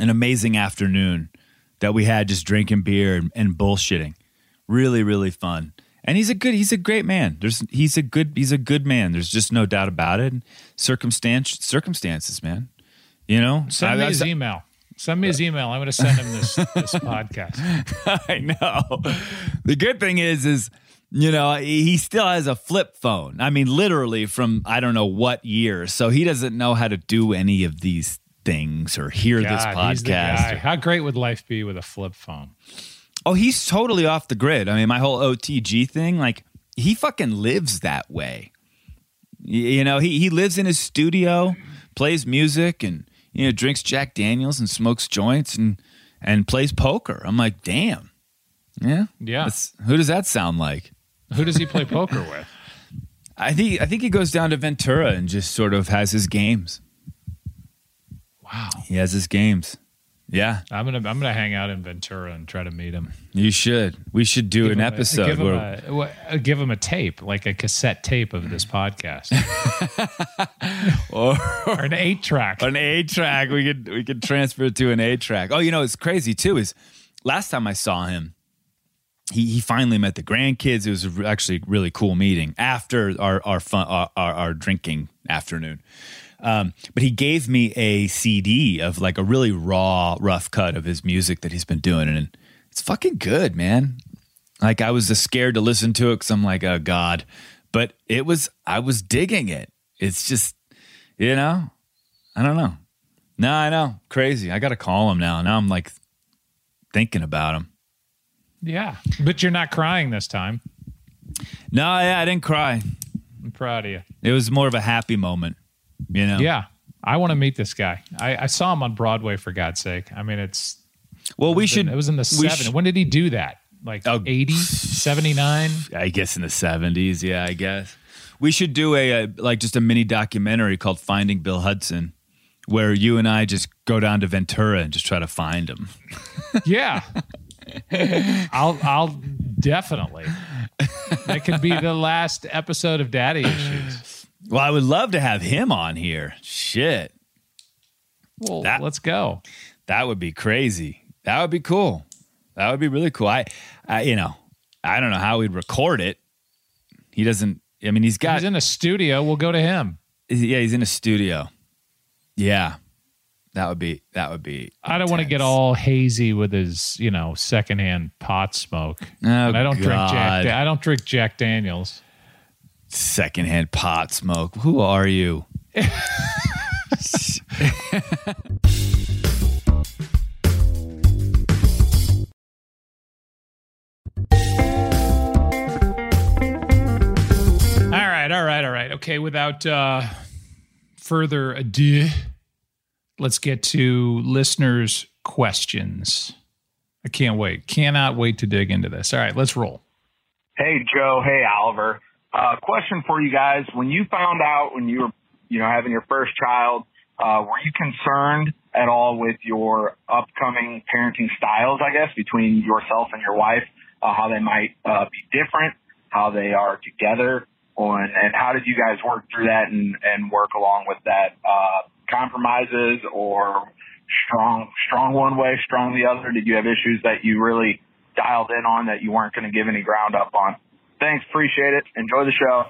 an amazing afternoon that we had just drinking beer and, and bullshitting. Really, really fun. And he's a good, he's a great man. There's, he's a good, he's a good man. There's just no doubt about it. Circumstance, circumstances, man. You know, send me his I, email. Send me his email. I'm going to send him this this podcast. I know. The good thing is, is you know he still has a flip phone. I mean, literally from I don't know what year. So he doesn't know how to do any of these things or hear God, this podcast. How great would life be with a flip phone? Oh, he's totally off the grid. I mean, my whole OTG thing, like he fucking lives that way. You know, he he lives in his studio, plays music, and you know, drinks Jack Daniels and smokes joints and and plays poker. I'm like, damn. Yeah. Yeah. who does that sound like? Who does he play poker with? I think I think he goes down to Ventura and just sort of has his games. Wow. He has his games. Yeah, I'm gonna I'm gonna hang out in Ventura and try to meet him. You should. We should do give an episode. A, give, where, him a, uh, give him a tape, like a cassette tape of this podcast, or, or, an eight track. An eight track. We could we could transfer it to an eight track. Oh, you know, it's crazy too. Is last time I saw him, he he finally met the grandkids. It was actually a really cool meeting after our our fun our, our, our drinking afternoon. Um, but he gave me a CD of like a really raw, rough cut of his music that he's been doing, and it's fucking good, man. Like I was scared to listen to it because I'm like, oh god, but it was. I was digging it. It's just, you know, I don't know. No, I know, crazy. I got to call him now. Now I'm like thinking about him. Yeah, but you're not crying this time. No, yeah, I didn't cry. I'm proud of you. It was more of a happy moment. You know? Yeah. I want to meet this guy. I, I saw him on Broadway for God's sake. I mean, it's well, we should. it was in the 70s. Sh- when did he do that? Like oh, 80, 79? I guess in the 70s. Yeah, I guess. We should do a, a, like just a mini documentary called Finding Bill Hudson where you and I just go down to Ventura and just try to find him. yeah. I'll I'll definitely. That could be the last episode of Daddy Issues. Well, I would love to have him on here. Shit. Well, that, let's go. That would be crazy. That would be cool. That would be really cool. I, I you know, I don't know how we'd record it. He doesn't. I mean, he's got. He's in a studio. We'll go to him. Yeah, he's in a studio. Yeah, that would be. That would be. I don't want to get all hazy with his, you know, secondhand pot smoke. Oh, I don't God. drink Jack. I don't drink Jack Daniels secondhand pot smoke. Who are you? all right, all right, all right. Okay, without uh, further ado, let's get to listeners' questions. I can't wait. Cannot wait to dig into this. All right, let's roll. Hey, Joe. Hey, Oliver. Uh, question for you guys. When you found out when you were, you know, having your first child, uh, were you concerned at all with your upcoming parenting styles, I guess, between yourself and your wife, uh, how they might, uh, be different, how they are together on, and how did you guys work through that and, and work along with that, uh, compromises or strong, strong one way, strong the other? Did you have issues that you really dialed in on that you weren't going to give any ground up on? Thanks. Appreciate it. Enjoy the show.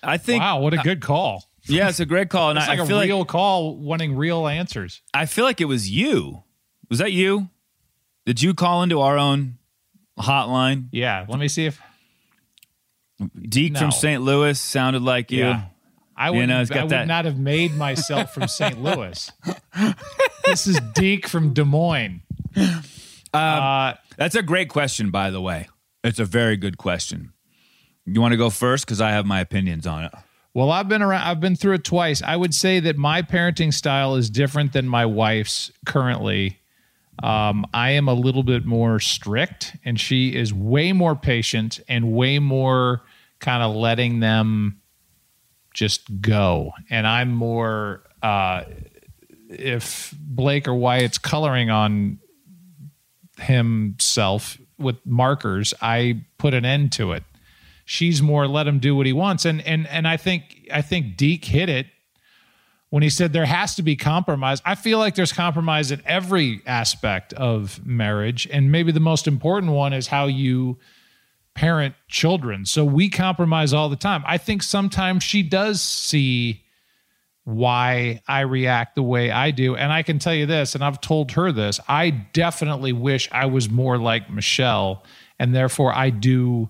I think. Wow, what a good call. Yeah, it's a great call, and it's I, like I a feel real like, call, wanting real answers. I feel like it was you. Was that you? Did you call into our own hotline? Yeah. Let me see if Deke no. from St. Louis sounded like you. Yeah. I would, you know, I would not have made myself from St. Louis. this is Deke from Des Moines. Uh, That's a great question, by the way. It's a very good question. You want to go first because I have my opinions on it. Well, I've been around. I've been through it twice. I would say that my parenting style is different than my wife's currently. Um, I am a little bit more strict, and she is way more patient and way more kind of letting them just go. And I'm more. Uh, if Blake or Wyatt's coloring on himself with markers, I put an end to it she's more let him do what he wants. And and and I think I think Deke hit it when he said there has to be compromise. I feel like there's compromise in every aspect of marriage, and maybe the most important one is how you parent children. So we compromise all the time. I think sometimes she does see why I react the way I do. And I can tell you this, and I've told her this, I definitely wish I was more like Michelle. And therefore, I do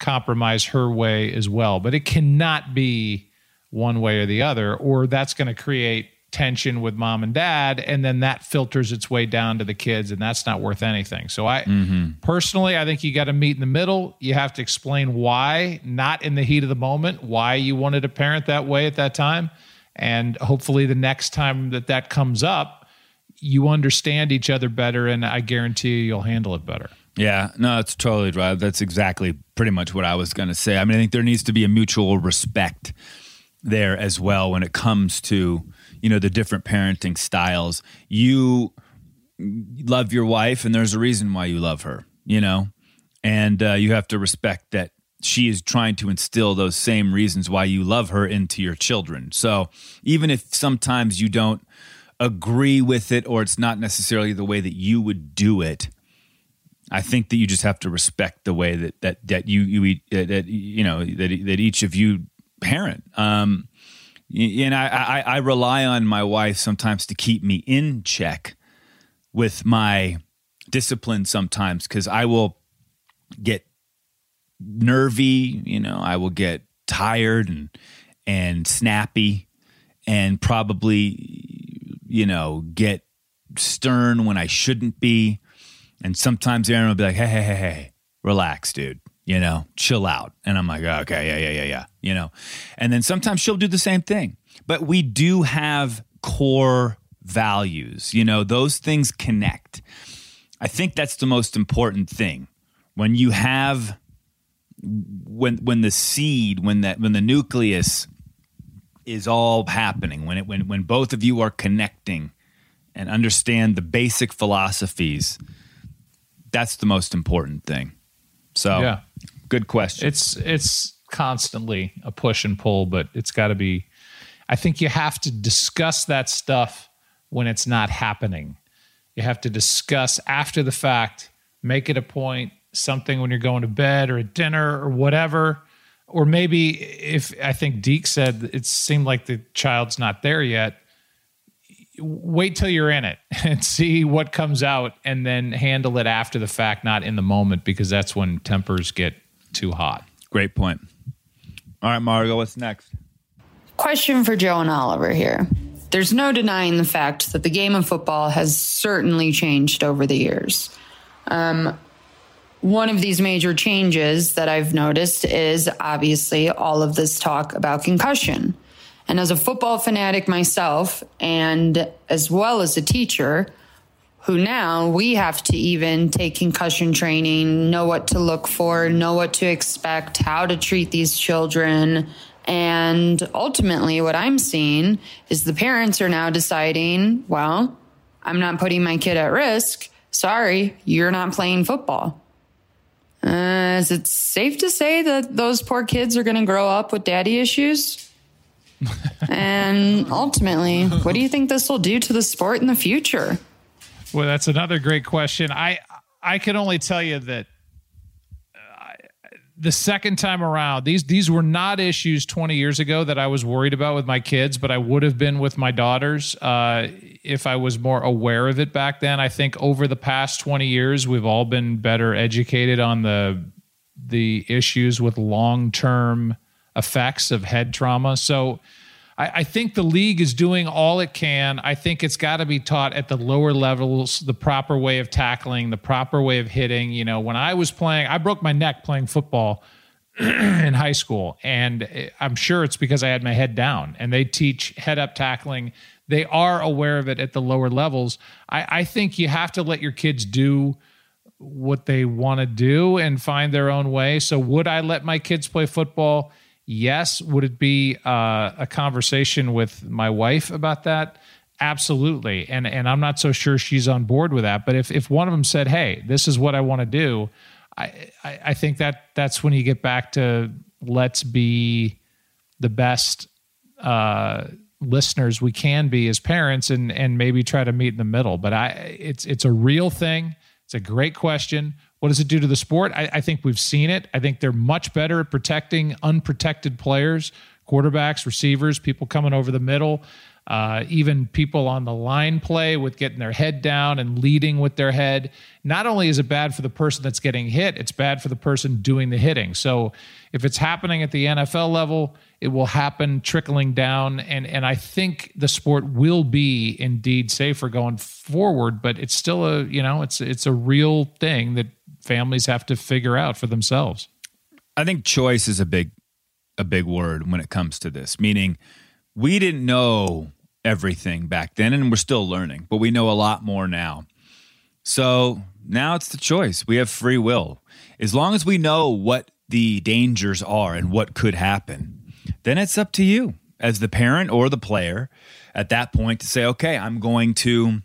compromise her way as well. But it cannot be one way or the other, or that's going to create tension with mom and dad and then that filters its way down to the kids and that's not worth anything so i mm-hmm. personally i think you got to meet in the middle you have to explain why not in the heat of the moment why you wanted to parent that way at that time and hopefully the next time that that comes up you understand each other better and i guarantee you you'll handle it better yeah, no, that's totally right. That's exactly pretty much what I was going to say. I mean, I think there needs to be a mutual respect there as well when it comes to, you know, the different parenting styles. You love your wife and there's a reason why you love her, you know? And uh, you have to respect that she is trying to instill those same reasons why you love her into your children. So even if sometimes you don't agree with it or it's not necessarily the way that you would do it, I think that you just have to respect the way that that that you you that you know that that each of you parent. Um, and I, I I rely on my wife sometimes to keep me in check with my discipline sometimes because I will get nervy. You know, I will get tired and and snappy, and probably you know get stern when I shouldn't be and sometimes Erinn will be like, hey, hey, hey, hey, relax, dude. You know, chill out. And I'm like, okay, yeah, yeah, yeah, yeah. You know, and then sometimes she'll do the same thing. But we do have core values. You know, those things connect. I think that's the most important thing. When you have when when the seed, when that when the nucleus is all happening, when it when when both of you are connecting and understand the basic philosophies that's the most important thing. So, yeah. good question. It's it's constantly a push and pull, but it's got to be. I think you have to discuss that stuff when it's not happening. You have to discuss after the fact, make it a point, something when you're going to bed or at dinner or whatever. Or maybe if I think Deke said it seemed like the child's not there yet, wait till you're in it and see what comes out and then handle it after the fact, not in the moment, because that's when tempers get too hot. Great point. All right, Margo, what's next? Question for Joe and Oliver here. There's no denying the fact that the game of football has certainly changed over the years. Um, one of these major changes that I've noticed is obviously all of this talk about concussion. And as a football fanatic myself, and as well as a teacher, who now we have to even take concussion training, know what to look for, know what to expect, how to treat these children. And ultimately, what I'm seeing is the parents are now deciding, well, I'm not putting my kid at risk. Sorry, you're not playing football. Uh, is it safe to say that those poor kids are going to grow up with daddy issues? and ultimately, what do you think this will do to the sport in the future? Well, that's another great question. I I can only tell you that the second time around, these these were not issues 20 years ago that I was worried about with my kids, but I would have been with my daughters uh, if I was more aware of it back then. I think over the past 20 years, we've all been better educated on the the issues with long term effects of head trauma. So I, I think the league is doing all it can. I think it's got to be taught at the lower levels, the proper way of tackling, the proper way of hitting. You know, when I was playing, I broke my neck playing football in high school, and eh, I'm sure it's because I had my head down. And they teach head up tackling. They are aware of it at the lower levels. I, I think you have to let your kids do what they want to do and find their own way. So, would I let my kids play football? Yes. Would it be uh, a conversation with my wife about that? Absolutely. And and I'm not so sure she's on board with that. But if if one of them said, "Hey, this is what I want to do," I, I I think that that's when you get back to let's be the best uh, listeners we can be as parents, and and maybe try to meet in the middle. But I it's it's a real thing. It's a great question. What does it do to the sport? I, I, think we've seen it. I think they're much better at protecting unprotected players, quarterbacks, receivers, people coming over the middle uh, even people on the line play with getting their head down and leading with their head. Not only is it bad for the person that's getting hit, it's bad for the person doing the hitting. So if it's happening at the NFL level, it will happen trickling down. And, and I think the sport will be indeed safer going forward, but it's still a, you know, it's, it's a real thing that families have to figure out for themselves. I think choice is a big, a big word when it comes to this, meaning we didn't know everything back then, and we're still learning, but we know a lot more now. So now it's the choice. We have free will. As long as we know what the dangers are and what could happen, then it's up to you as the parent or the player at that point to say, okay, I'm going to,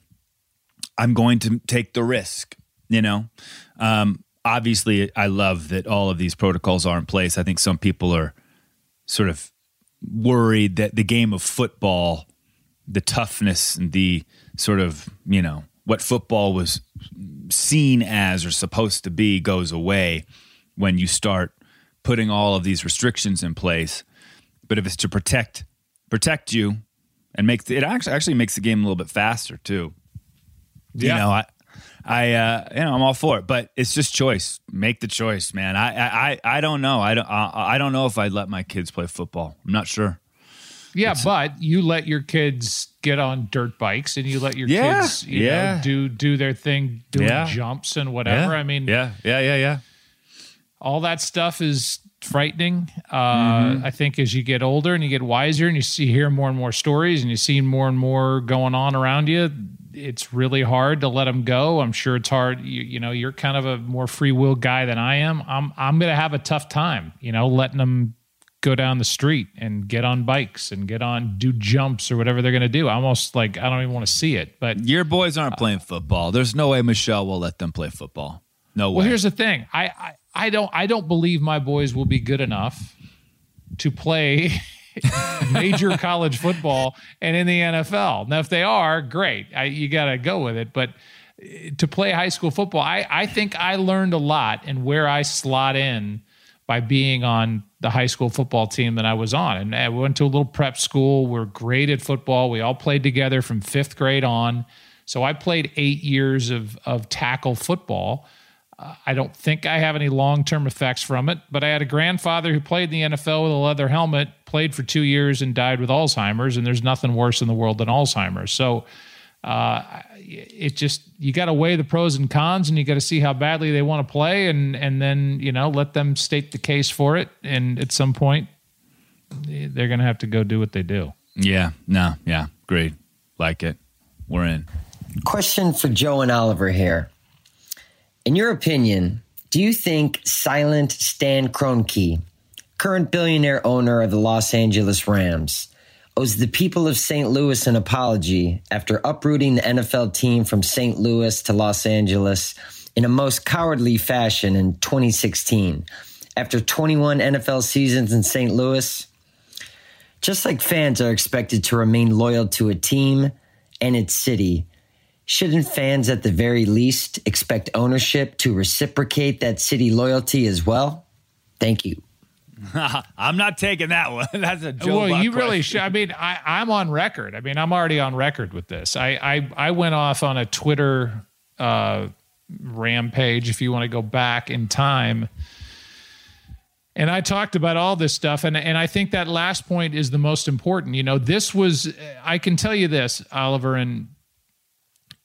I'm going to take the risk. You know, um, obviously, I love that all of these protocols are in place. I think some people are sort of worried that the game of football the toughness and the sort of, you know, what football was seen as or supposed to be goes away when you start putting all of these restrictions in place. But if it's to protect protect you and make it actually actually makes the game a little bit faster too. Yeah. You know, I I uh, you know I'm all for it, but it's just choice. Make the choice, man. I I I don't know. I don't I, I don't know if I'd let my kids play football. I'm not sure. Yeah, it's, but you let your kids get on dirt bikes and you let your yeah, kids you yeah. know, do do their thing doing yeah. jumps and whatever. I mean Yeah, yeah, yeah, yeah. All that stuff is frightening. Uh, mm-hmm. I think as you get older and you get wiser and you see hear more and more stories and you see more and more going on around you, it's really hard to let them go. I'm sure it's hard. You, you know, you're kind of a more free will guy than I am. I'm I'm gonna have a tough time, you know, letting them go down the street and get on bikes and get on do jumps or whatever they're going to do. Almost like I don't even want to see it. But your boys aren't uh, playing football. There's no way Michelle will let them play football. No way. Well, here's the thing. I, I I don't I don't believe my boys will be good enough to play major college football and in the NFL. Now, if they are, great. I, you got to go with it. But uh, to play high school football, I, I think I learned a lot and where I slot in by being on the high school football team that I was on. And I went to a little prep school. We are great at football. We all played together from fifth grade on. So I played eight years of, of tackle football. I don't think I have any long term effects from it, but I had a grandfather who played in the NFL with a leather helmet, played for two years, and died with Alzheimer's. And there's nothing worse in the world than Alzheimer's. So uh, it just you got to weigh the pros and cons, and you got to see how badly they want to play, and and then you know let them state the case for it, and at some point they're going to have to go do what they do. Yeah, no, yeah, great, like it. We're in. Question for Joe and Oliver here. In your opinion, do you think silent Stan Kroenke, current billionaire owner of the Los Angeles Rams, owes the people of St. Louis an apology after uprooting the NFL team from St. Louis to Los Angeles in a most cowardly fashion in 2016. After 21 NFL seasons in St. Louis, just like fans are expected to remain loyal to a team and its city, shouldn't fans at the very least expect ownership to reciprocate that city loyalty as well? Thank you. I'm not taking that one. That's a Joe well. Buck you question. really should. I mean, I, I'm on record. I mean, I'm already on record with this. I I, I went off on a Twitter uh, rampage. If you want to go back in time, And I talked about all this stuff, and and I think that last point is the most important. You know, this was I can tell you this, Oliver, and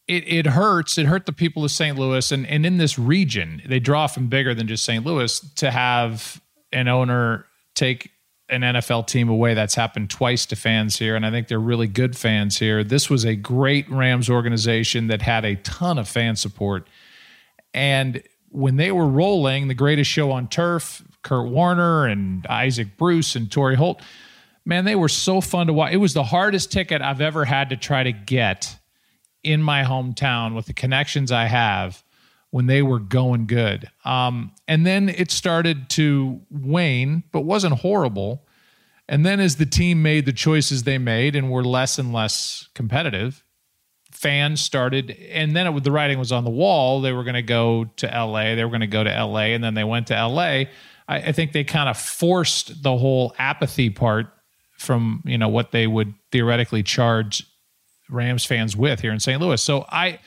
it, it hurts. It hurt the people of St. Louis, and and in this region, they draw from bigger than just St. Louis to have an owner take an NFL team away. That's happened twice to fans here, and I think they're really good fans here. This was a great Rams organization that had a ton of fan support, and when they were rolling, the greatest show on turf, Kurt Warner and Isaac Bruce and Torry Holt, man, they were so fun to watch. It was the hardest ticket I've ever had to try to get in my hometown with the connections I have when they were going good. Um, and then it started to wane, but wasn't horrible. And then as the team made the choices they made and were less and less competitive, fans started, and then it, the writing was on the wall. They were going to go to LA. They were going to go to LA, and then they went to LA. I, I think they kind of forced the whole apathy part from you know what they would theoretically charge Rams fans with here in St. Louis. So I,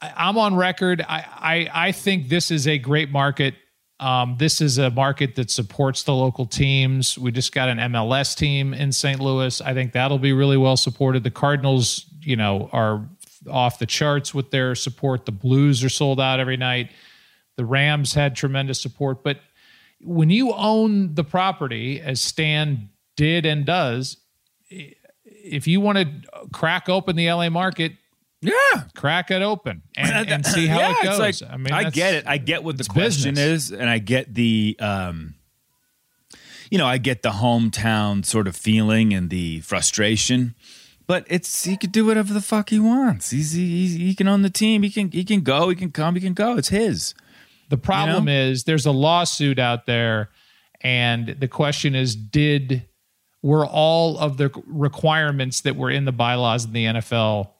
I'm on record. I I, I think this is a great market. Um, this is a market that supports the local teams. We just got an MLS team in St. Louis. I think that'll be really well supported. The Cardinals, you know, are off the charts with their support. The Blues are sold out every night. The Rams had tremendous support, but when you own the property, as Stan did and does, if you want to crack open the LA market, Yeah. crack it open and, and see how Yeah, it goes. like- I mean, I get it. I get what the question business. is, and I get the, um, you know, I get the hometown sort of feeling and the frustration. But it's he could do whatever the fuck he wants. He's he, he can own the team. He can he can go. He can come. He can go. It's his. The problem know? is there's a lawsuit out there, and the question is, did were all of the requirements that were in the bylaws in the NFL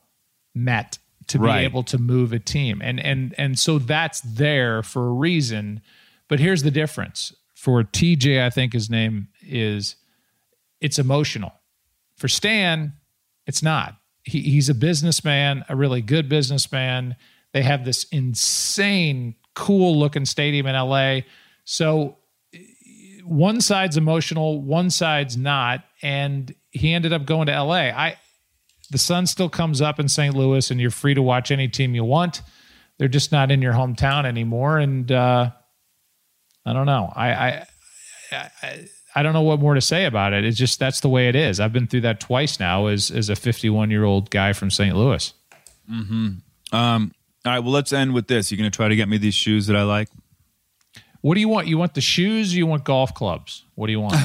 met to be able to move a team? And and and so that's there for a reason. But here's the difference for TJ. I think his name is. It's emotional. For Stan, it's not. He, he's a businessman, a really good businessman. They have this insane, cool looking stadium in LA. So one side's emotional, one side's not, and he ended up going to LA. I the sun still comes up in St. Louis, and you're free to watch any team you want. They're just not in your hometown anymore, and uh, I don't know. I, I I I don't know what more to say about it. It's just that's the way it is. I've been through that twice now as as a 51 year old guy from St. Louis. Um. All right. Well, let's end with this. You're going to try to get me these shoes that I like? What do you want? You want the shoes? Or you want golf clubs? What do you want?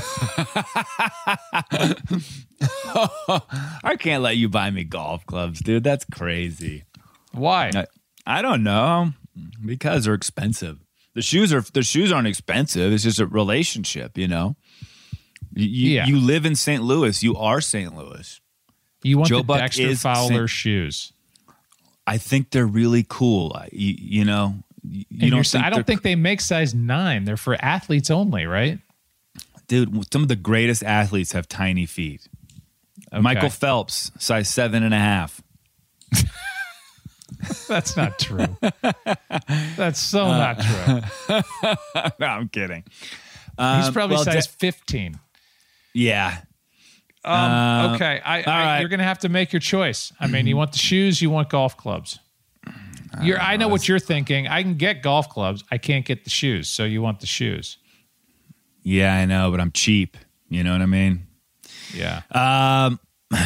I can't let you buy me golf clubs, dude. That's crazy. Why? I, I don't know because they're expensive. The shoes are the shoes aren't expensive. It's just a relationship, you know. You, you- Yeah. you live in St. Louis. You are St. Louis. You want Joe the Buck Dexter Fowler Saint- shoes? I think they're really cool. I- You, you know, you, And don't think I don't think they make size nine. They're for athletes only, right? dude. Some of the greatest athletes have tiny feet. Michael Phelps, size seven and a half. That's not true. That's so Uh, not true. no, I'm kidding. He's probably well, size De- 15. Yeah, Um, Uh, okay, I, I, right. you're going to have to make your choice. I mean, you want the shoes, you want golf clubs. You're, I know what you're thinking. I can get golf clubs. I can't get the shoes. So you want the shoes. yeah, I know, but I'm cheap. You know what I mean? Yeah. Um. All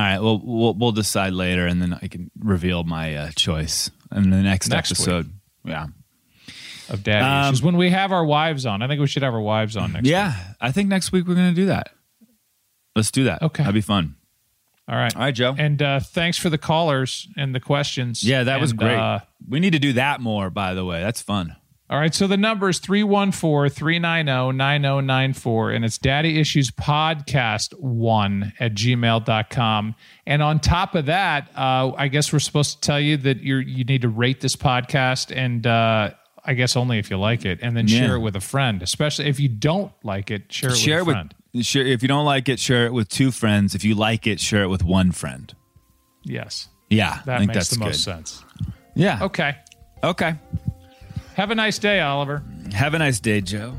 right. Well, we'll we'll decide later, and then I can reveal my uh, choice in the next, Next episode. Yeah. of daddy Um, issues. When we have our wives on, I think we should have our wives on next. week. Yeah. I think next week we're gonna do that. Let's do that. Okay. That'd be fun. All right. All right, Joe. And uh, thanks for the callers and the questions. Yeah, that was great. uh, we need to do that more. By the way, that's fun. all right. So the number is 314 390 9094, and it's Daddy Issues Podcast 1 at gmail.com. And on top of that, uh, I guess we're supposed to tell you that you're, you need to rate this podcast, and uh, I guess only if you like it, and then Yeah. share it with a friend, especially if you don't like it, share it share with a friend. with share if you don't like it, share it with two friends. If you like it, share it with one friend. yes. Yeah, That I think makes that's the most good. sense. Yeah. Okay. Okay. Have a nice day, Oliver. Have a nice day, Joe.